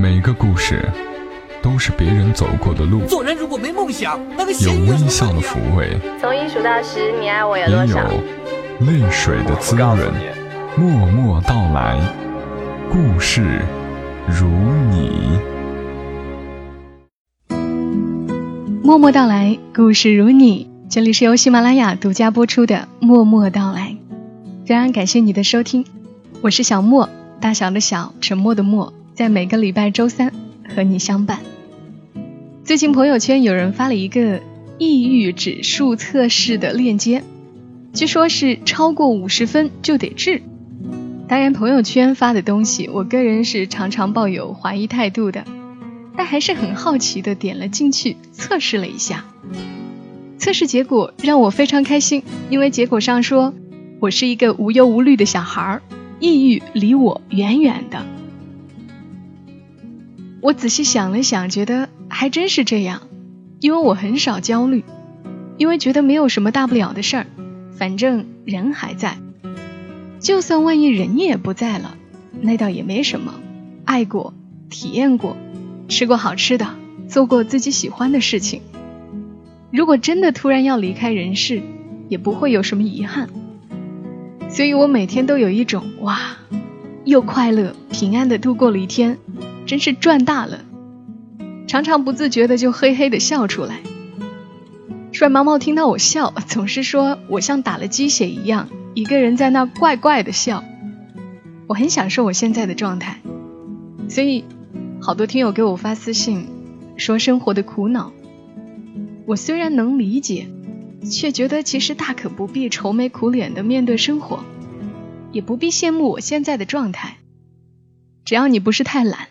每个故事都是别人走过的路，做人如果没梦想，那个有微笑的抚慰，从一数到十，你爱我有也有多少？泪水的滋润。默默到来，故事如你。默默到来，故事如你。这里是由喜马拉雅独家播出的《默默到来》，非常感谢你的收听，我是小莫，大小的小，沉默的默，在每个礼拜周三和你相伴。最近朋友圈有人发了一个抑郁指数测试的链接，据说是超过五十分就得治。当然，朋友圈发的东西，我个人是常常抱有怀疑态度的，但还是很好奇的点了进去测试了一下。测试结果让我非常开心，因为结果上说我是一个无忧无虑的小孩儿，抑郁离我远远的。我仔细想了想，觉得还真是这样，因为我很少焦虑，因为觉得没有什么大不了的事儿，反正人还在。就算万一人也不在了，那倒也没什么。爱过，体验过，吃过好吃的，做过自己喜欢的事情。如果真的突然要离开人世，也不会有什么遗憾。所以我每天都有一种哇，又快乐平安的度过了一天，真是赚大了。常常不自觉的就嘿嘿的笑出来。帅毛毛听到我笑，总是说我像打了鸡血一样。一个人在那怪怪的笑，我很享受我现在的状态，所以好多听友给我发私信说生活的苦恼，我虽然能理解，却觉得其实大可不必愁眉苦脸的面对生活，也不必羡慕我现在的状态，只要你不是太懒，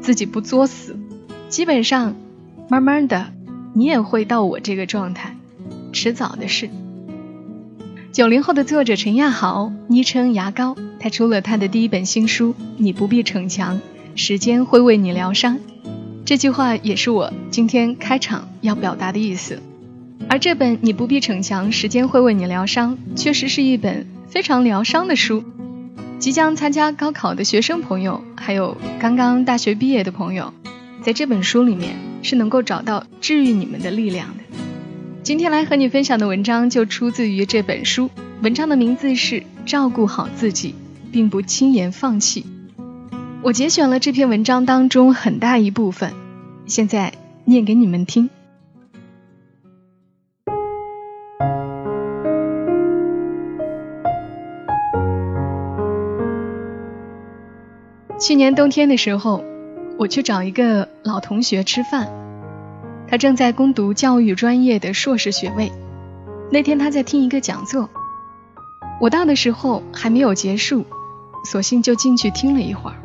自己不作死，基本上慢慢的你也会到我这个状态，迟早的事。九零后的作者陈亚豪，昵称牙膏，他出了他的第一本新书《你不必逞强，时间会为你疗伤》。这句话也是我今天开场要表达的意思。而这本《你不必逞强，时间会为你疗伤》确实是一本非常疗伤的书。即将参加高考的学生朋友，还有刚刚大学毕业的朋友，在这本书里面是能够找到治愈你们的力量的。今天来和你分享的文章就出自于这本书，文章的名字是《照顾好自己，并不轻言放弃》。我节选了这篇文章当中很大一部分，现在念给你们听。去年冬天的时候，我去找一个老同学吃饭。他正在攻读教育专业的硕士学位。那天他在听一个讲座，我到的时候还没有结束，索性就进去听了一会儿。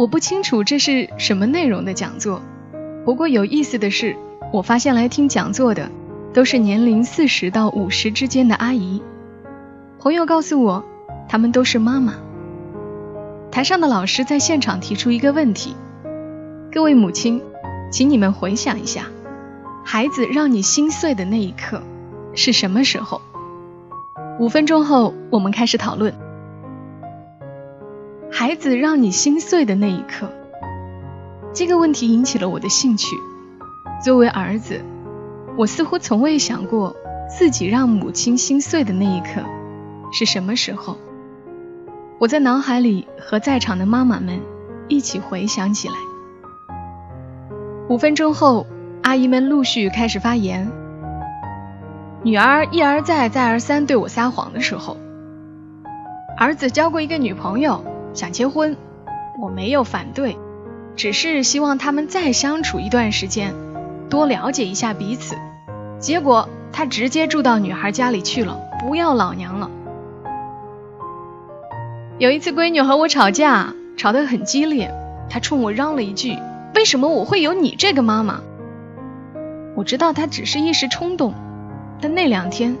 我不清楚这是什么内容的讲座，不过有意思的是，我发现来听讲座的都是年龄四十到五十之间的阿姨。朋友告诉我，她们都是妈妈。台上的老师在现场提出一个问题：各位母亲。请你们回想一下，孩子让你心碎的那一刻是什么时候？五分钟后，我们开始讨论。孩子让你心碎的那一刻，这个问题引起了我的兴趣。作为儿子，我似乎从未想过自己让母亲心碎的那一刻是什么时候。我在脑海里和在场的妈妈们一起回想起来。五分钟后，阿姨们陆续开始发言。女儿一而再、再而三对我撒谎的时候，儿子交过一个女朋友，想结婚，我没有反对，只是希望他们再相处一段时间，多了解一下彼此。结果他直接住到女孩家里去了，不要老娘了。有一次，闺女和我吵架，吵得很激烈，她冲我嚷了一句。为什么我会有你这个妈妈？我知道她只是一时冲动，但那两天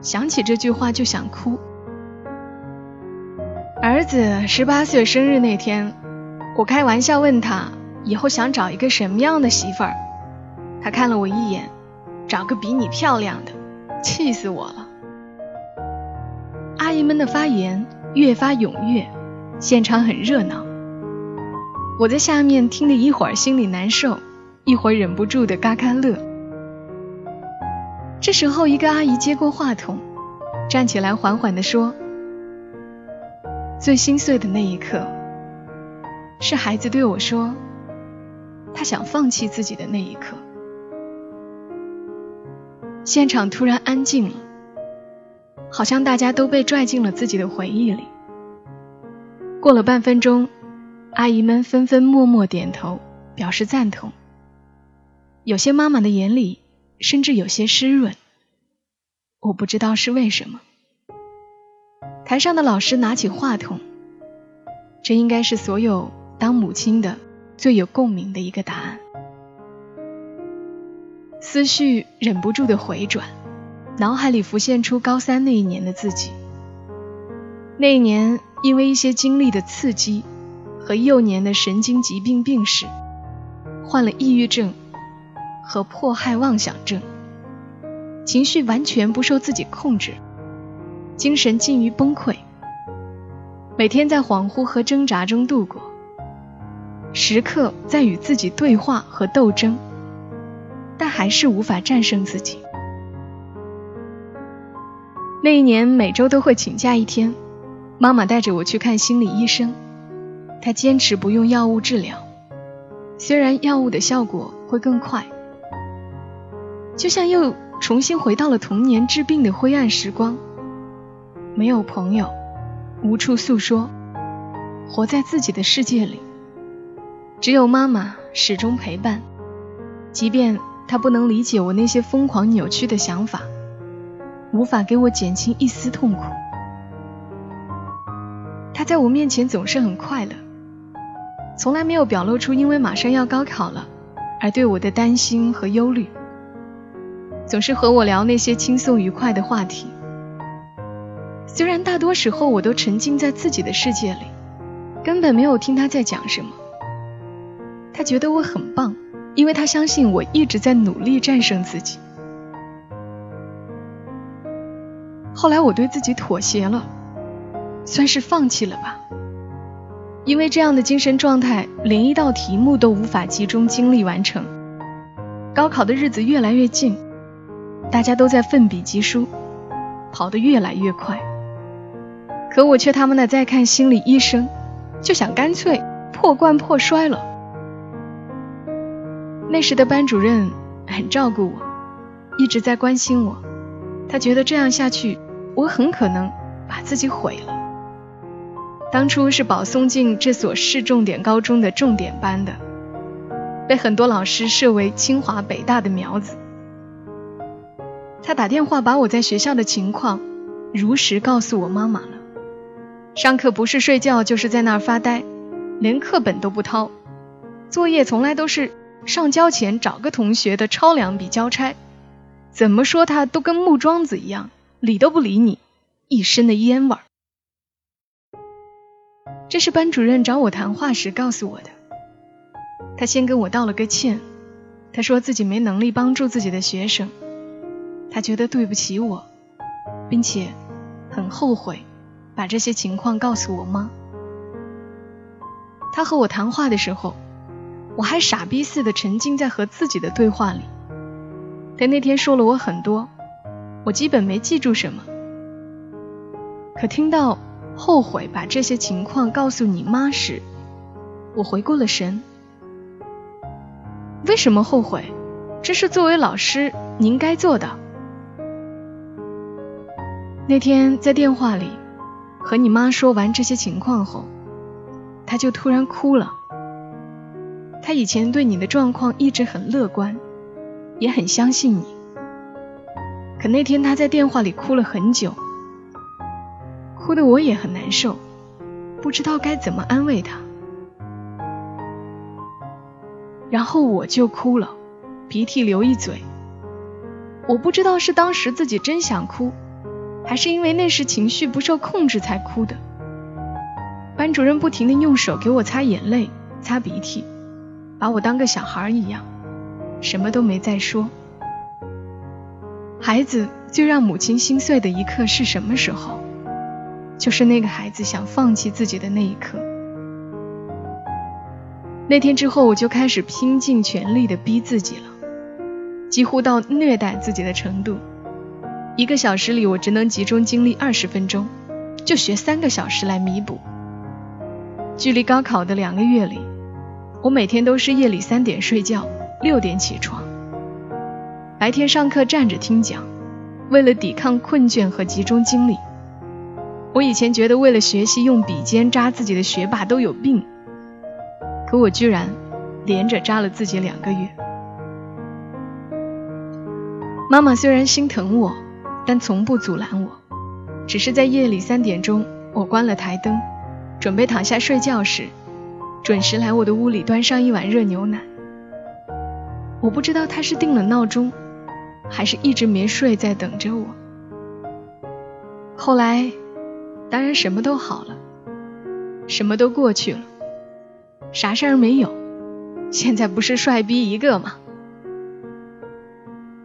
想起这句话就想哭。儿子十八岁生日那天，我开玩笑问他以后想找一个什么样的媳妇儿，他看了我一眼，找个比你漂亮的，气死我了。阿姨们的发言越发踊跃，现场很热闹。我在下面听得一会儿心里难受，一会儿忍不住的嘎嘎乐。这时候，一个阿姨接过话筒，站起来缓缓地说：“最心碎的那一刻，是孩子对我说，他想放弃自己的那一刻。”现场突然安静了，好像大家都被拽进了自己的回忆里。过了半分钟，阿姨们纷纷默默点头，表示赞同。有些妈妈的眼里甚至有些湿润，我不知道是为什么。台上的老师拿起话筒，这应该是所有当母亲的最有共鸣的一个答案。思绪忍不住的回转，脑海里浮现出高三那一年的自己。那一年，因为一些经历的刺激和幼年的神经疾病病史，患了抑郁症和迫害妄想症，情绪完全不受自己控制，精神近于崩溃，每天在恍惚和挣扎中度过，时刻在与自己对话和斗争。但还是无法战胜自己。那一年每周都会请假一天，妈妈带着我去看心理医生。她坚持不用药物治疗，虽然药物的效果会更快，就像又重新回到了童年治病的灰暗时光。没有朋友，无处诉说，活在自己的世界里，只有妈妈始终陪伴，即便。她不能理解我那些疯狂扭曲的想法，无法给我减轻一丝痛苦。他在我面前总是很快乐，从来没有表露出因为马上要高考了而对我的担心和忧虑，总是和我聊那些轻松愉快的话题。虽然大多时候我都沉浸在自己的世界里，根本没有听他在讲什么。他觉得我很棒。因为他相信我一直在努力战胜自己。后来我对自己妥协了，算是放弃了吧。因为这样的精神状态，连一道题目都无法集中精力完成。高考的日子越来越近，大家都在奋笔疾书，跑得越来越快，可我却他妈的在看心理医生，就想干脆破罐破摔了。那时的班主任很照顾我，一直在关心我。他觉得这样下去，我很可能把自己毁了。当初是保送进这所市重点高中的重点班的，被很多老师设为清华北大的苗子。他打电话把我在学校的情况如实告诉我妈妈了。上课不是睡觉就是在那儿发呆，连课本都不掏，作业从来都是。上交前找个同学的抄两笔交差，怎么说他都跟木桩子一样，理都不理你，一身的烟味儿。这是班主任找我谈话时告诉我的。他先跟我道了个歉，他说自己没能力帮助自己的学生，他觉得对不起我，并且很后悔把这些情况告诉我妈。他和我谈话的时候。我还傻逼似的沉浸在和自己的对话里，他那天说了我很多，我基本没记住什么。可听到后悔把这些情况告诉你妈时，我回过了神。为什么后悔？这是作为老师您该做的。那天在电话里和你妈说完这些情况后，她就突然哭了。她以前对你的状况一直很乐观，也很相信你。可那天他在电话里哭了很久，哭得我也很难受，不知道该怎么安慰他。然后我就哭了，鼻涕流一嘴。我不知道是当时自己真想哭，还是因为那时情绪不受控制才哭的。班主任不停的用手给我擦眼泪、擦鼻涕。把我当个小孩一样，什么都没再说。孩子最让母亲心碎的一刻是什么时候？就是那个孩子想放弃自己的那一刻。那天之后，我就开始拼尽全力的逼自己了，几乎到虐待自己的程度。一个小时里，我只能集中精力二十分钟，就学三个小时来弥补。距离高考的两个月里，我每天都是夜里三点睡觉，六点起床，白天上课站着听讲，为了抵抗困倦和集中精力。我以前觉得为了学习用笔尖扎自己的学霸都有病。可我居然连着扎了自己两个月。妈妈虽然心疼我，但从不阻拦我，只是在夜里三点钟，我关了台灯，准备躺下睡觉时，准时来我的屋里端上一碗热牛奶。我不知道他是定了闹钟，还是一直没睡在等着我。后来，当然什么都好了，什么都过去了。啥事儿没有，现在不是帅逼一个吗？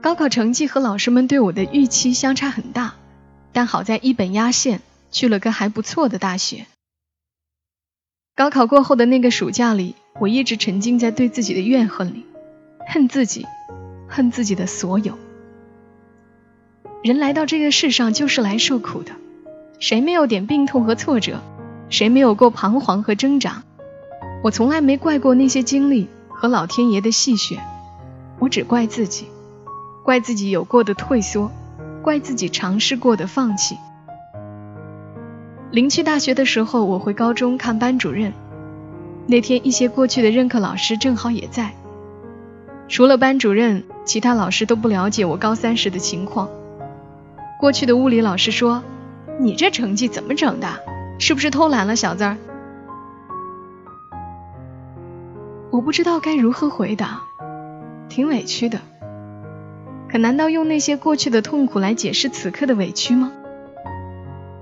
高考成绩和老师们对我的预期相差很大，但好在一本压线，去了个还不错的大学。高考过后的那个暑假里，我一直沉浸在对自己的怨恨里，恨自己，恨自己的所有。人来到这个世上就是来受苦的，谁没有点病痛和挫折？谁没有过彷徨和挣扎？我从来没怪过那些经历和老天爷的戏谑，我只怪自己，怪自己有过的退缩，怪自己尝试过的放弃。临去大学的时候，我回高中看班主任，那天一些过去的任课老师正好也在，除了班主任，其他老师都不了解我高三时的情况。过去的物理老师说：“你这成绩怎么整的？是不是偷懒了，小子？”我不知道该如何回答，挺委屈的。可难道用那些过去的痛苦来解释此刻的委屈吗？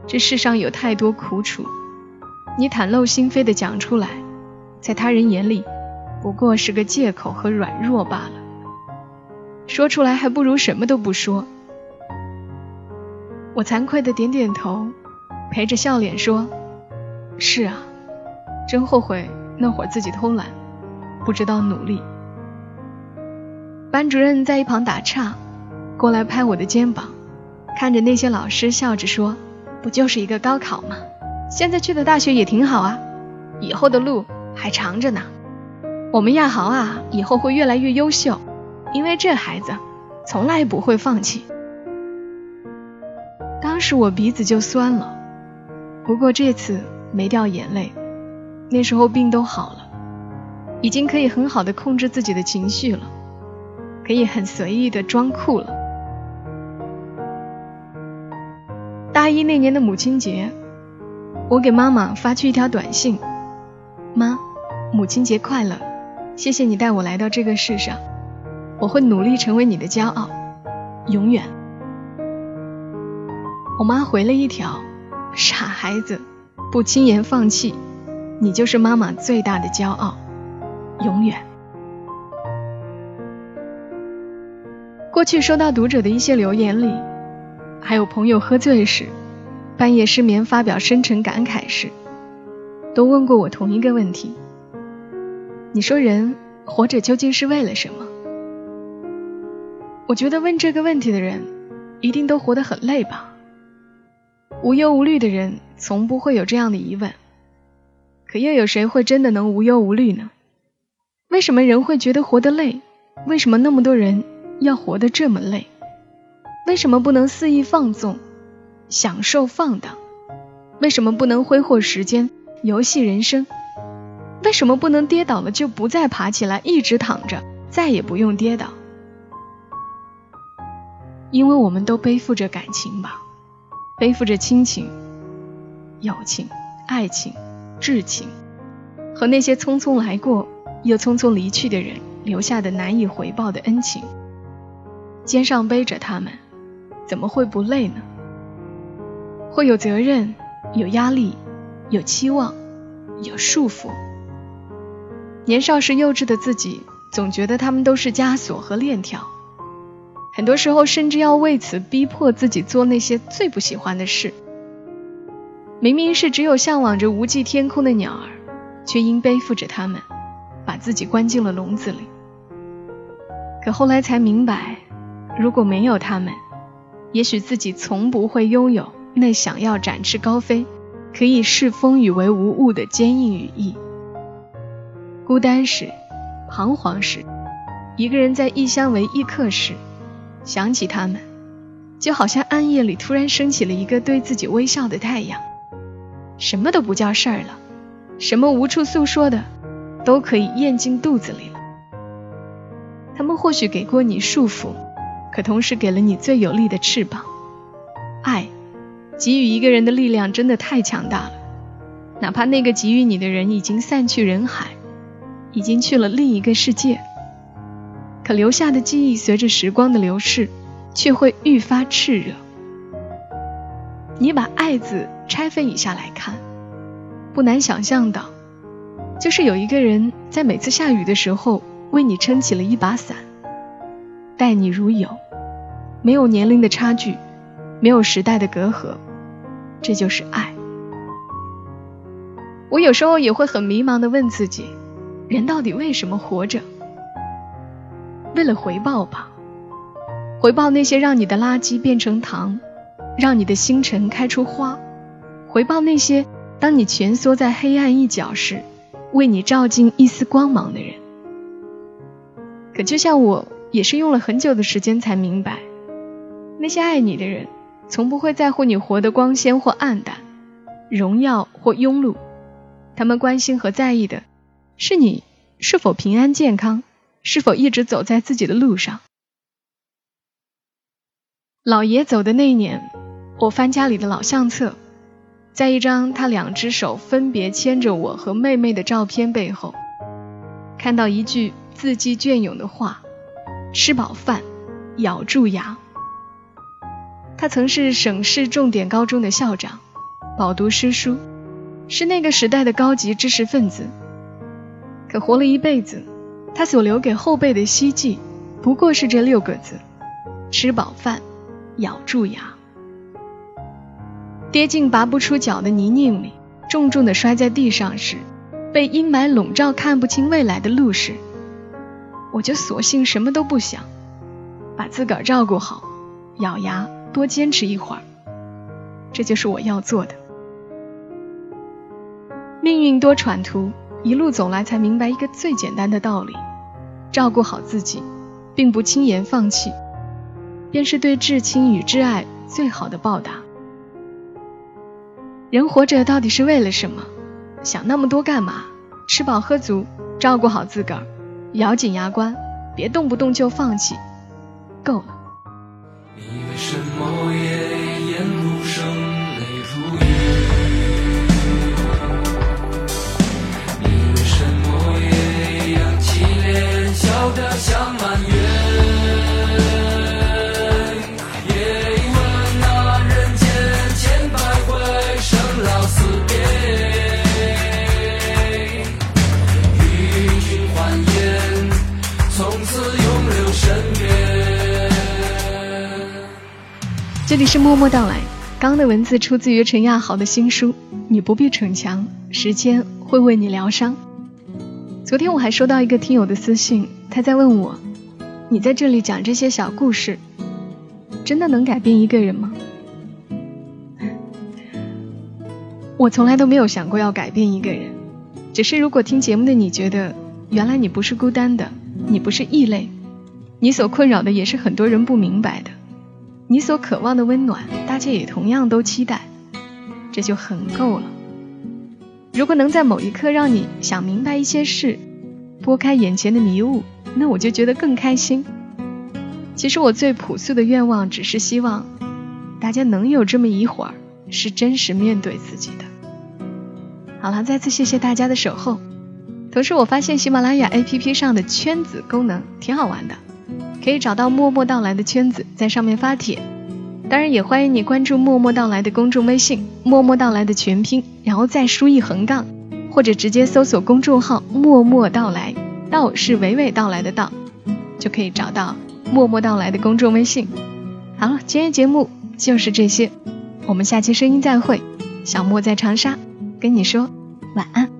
这世上有太多苦楚，你袒露心扉的讲出来，在他人眼里不过是个借口和软弱罢了。说出来还不如什么都不说。我惭愧的点点头，陪着笑脸说：“是啊，真后悔那会儿自己偷懒。”不知道努力。班主任在一旁打岔，过来拍我的肩膀，看着那些老师笑着说：“不就是一个高考吗？现在去的大学也挺好啊，以后的路还长着呢。我们亚豪啊，以后会越来越优秀，因为这孩子从来不会放弃。”当时我鼻子就酸了，不过这次没掉眼泪，那时候病都好了。已经可以很好的控制自己的情绪了，可以很随意的装酷了。大一那年的母亲节，我给妈妈发去一条短信：“妈，母亲节快乐，谢谢你带我来到这个世上，我会努力成为你的骄傲，永远。”我妈回了一条：“傻孩子，不轻言放弃，你就是妈妈最大的骄傲。”永远。过去收到读者的一些留言里，还有朋友喝醉时、半夜失眠发表深沉感慨时，都问过我同一个问题：你说人活着究竟是为了什么？我觉得问这个问题的人，一定都活得很累吧。无忧无虑的人从不会有这样的疑问，可又有谁会真的能无忧无虑呢？为什么人会觉得活得累？为什么那么多人要活得这么累？为什么不能肆意放纵、享受放荡？为什么不能挥霍时间、游戏人生？为什么不能跌倒了就不再爬起来，一直躺着，再也不用跌倒？因为我们都背负着感情吧，背负着亲情、友情、爱情、挚情，和那些匆匆来过。又匆匆离去的人留下的难以回报的恩情，肩上背着他们，怎么会不累呢？会有责任，有压力，有期望，有束缚。年少时幼稚的自己，总觉得他们都是枷锁和链条，很多时候甚至要为此逼迫自己做那些最不喜欢的事。明明是只有向往着无际天空的鸟儿，却因背负着它们。把自己关进了笼子里。可后来才明白，如果没有他们，也许自己从不会拥有那想要展翅高飞、可以视风雨为无物的坚硬羽翼。孤单时，彷徨时，一个人在异乡为异客时，想起他们，就好像暗夜里突然升起了一个对自己微笑的太阳，什么都不叫事儿了，什么无处诉说的，都可以咽进肚子里了。他们或许给过你束缚。可同时给了你最有力的翅膀，爱，给予一个人的力量真的太强大了。哪怕那个给予你的人已经散去人海，已经去了另一个世界，可留下的记忆随着时光的流逝，却会愈发炽热。你把“爱”字拆分一下来看，不难想象到，就是有一个人在每次下雨的时候为你撑起了一把伞。待你如友，没有年龄的差距，没有时代的隔阂，这就是爱。我有时候也会很迷茫的问自己：人到底为什么活着？为了回报吧，回报那些让你的垃圾变成糖，让你的星辰开出花，回报那些当你蜷缩在黑暗一角时，为你照进一丝光芒的人。可就像我。也是用了很久的时间才明白，那些爱你的人，从不会在乎你活得光鲜或暗淡，荣耀或庸碌，他们关心和在意的，是你是否平安健康，是否一直走在自己的路上。老爷走的那一年，我翻家里的老相册，在一张他两只手分别牵着我和妹妹的照片背后，看到一句字迹隽永的话。吃饱饭，咬住牙。他曾是省市重点高中的校长，饱读诗书，是那个时代的高级知识分子。可活了一辈子，他所留给后辈的希冀，不过是这六个字：吃饱饭，咬住牙。跌进拔不出脚的泥泞里，重重的摔在地上时，被阴霾笼罩，看不清未来的路时。我就索性什么都不想，把自个儿照顾好，咬牙多坚持一会儿，这就是我要做的。命运多舛途，一路走来才明白一个最简单的道理：照顾好自己，并不轻言放弃，便是对至亲与挚爱最好的报答。人活着到底是为了什么？想那么多干嘛？吃饱喝足，照顾好自个儿。咬紧牙关，别动不动就放弃，够了。你为什么也这里是默默到来，刚刚的文字出自于陈亚豪的新书《你不必逞强，时间会为你疗伤》。昨天我还收到一个听友的私信，他在问我：你在这里讲这些小故事，真的能改变一个人吗？我从来都没有想过要改变一个人，只是如果听节目的你觉得，原来你不是孤单的，你不是异类，你所困扰的也是很多人不明白的。你所渴望的温暖，大家也同样都期待，这就很够了。如果能在某一刻让你想明白一些事，拨开眼前的迷雾，那我就觉得更开心。其实我最朴素的愿望，只是希望大家能有这么一会儿，是真实面对自己的。好了，再次谢谢大家的守候。同时，我发现喜马拉雅 APP 上的圈子功能挺好玩的。可以找到默默到来的圈子，在上面发帖。当然，也欢迎你关注默默到来的公众微信“默默到来”的全拼，然后再输一横杠，或者直接搜索公众号“默默到来”，到是娓娓道来的到，就可以找到默默到来的公众微信。好了，今天节目就是这些，我们下期声音再会。小莫在长沙，跟你说晚安。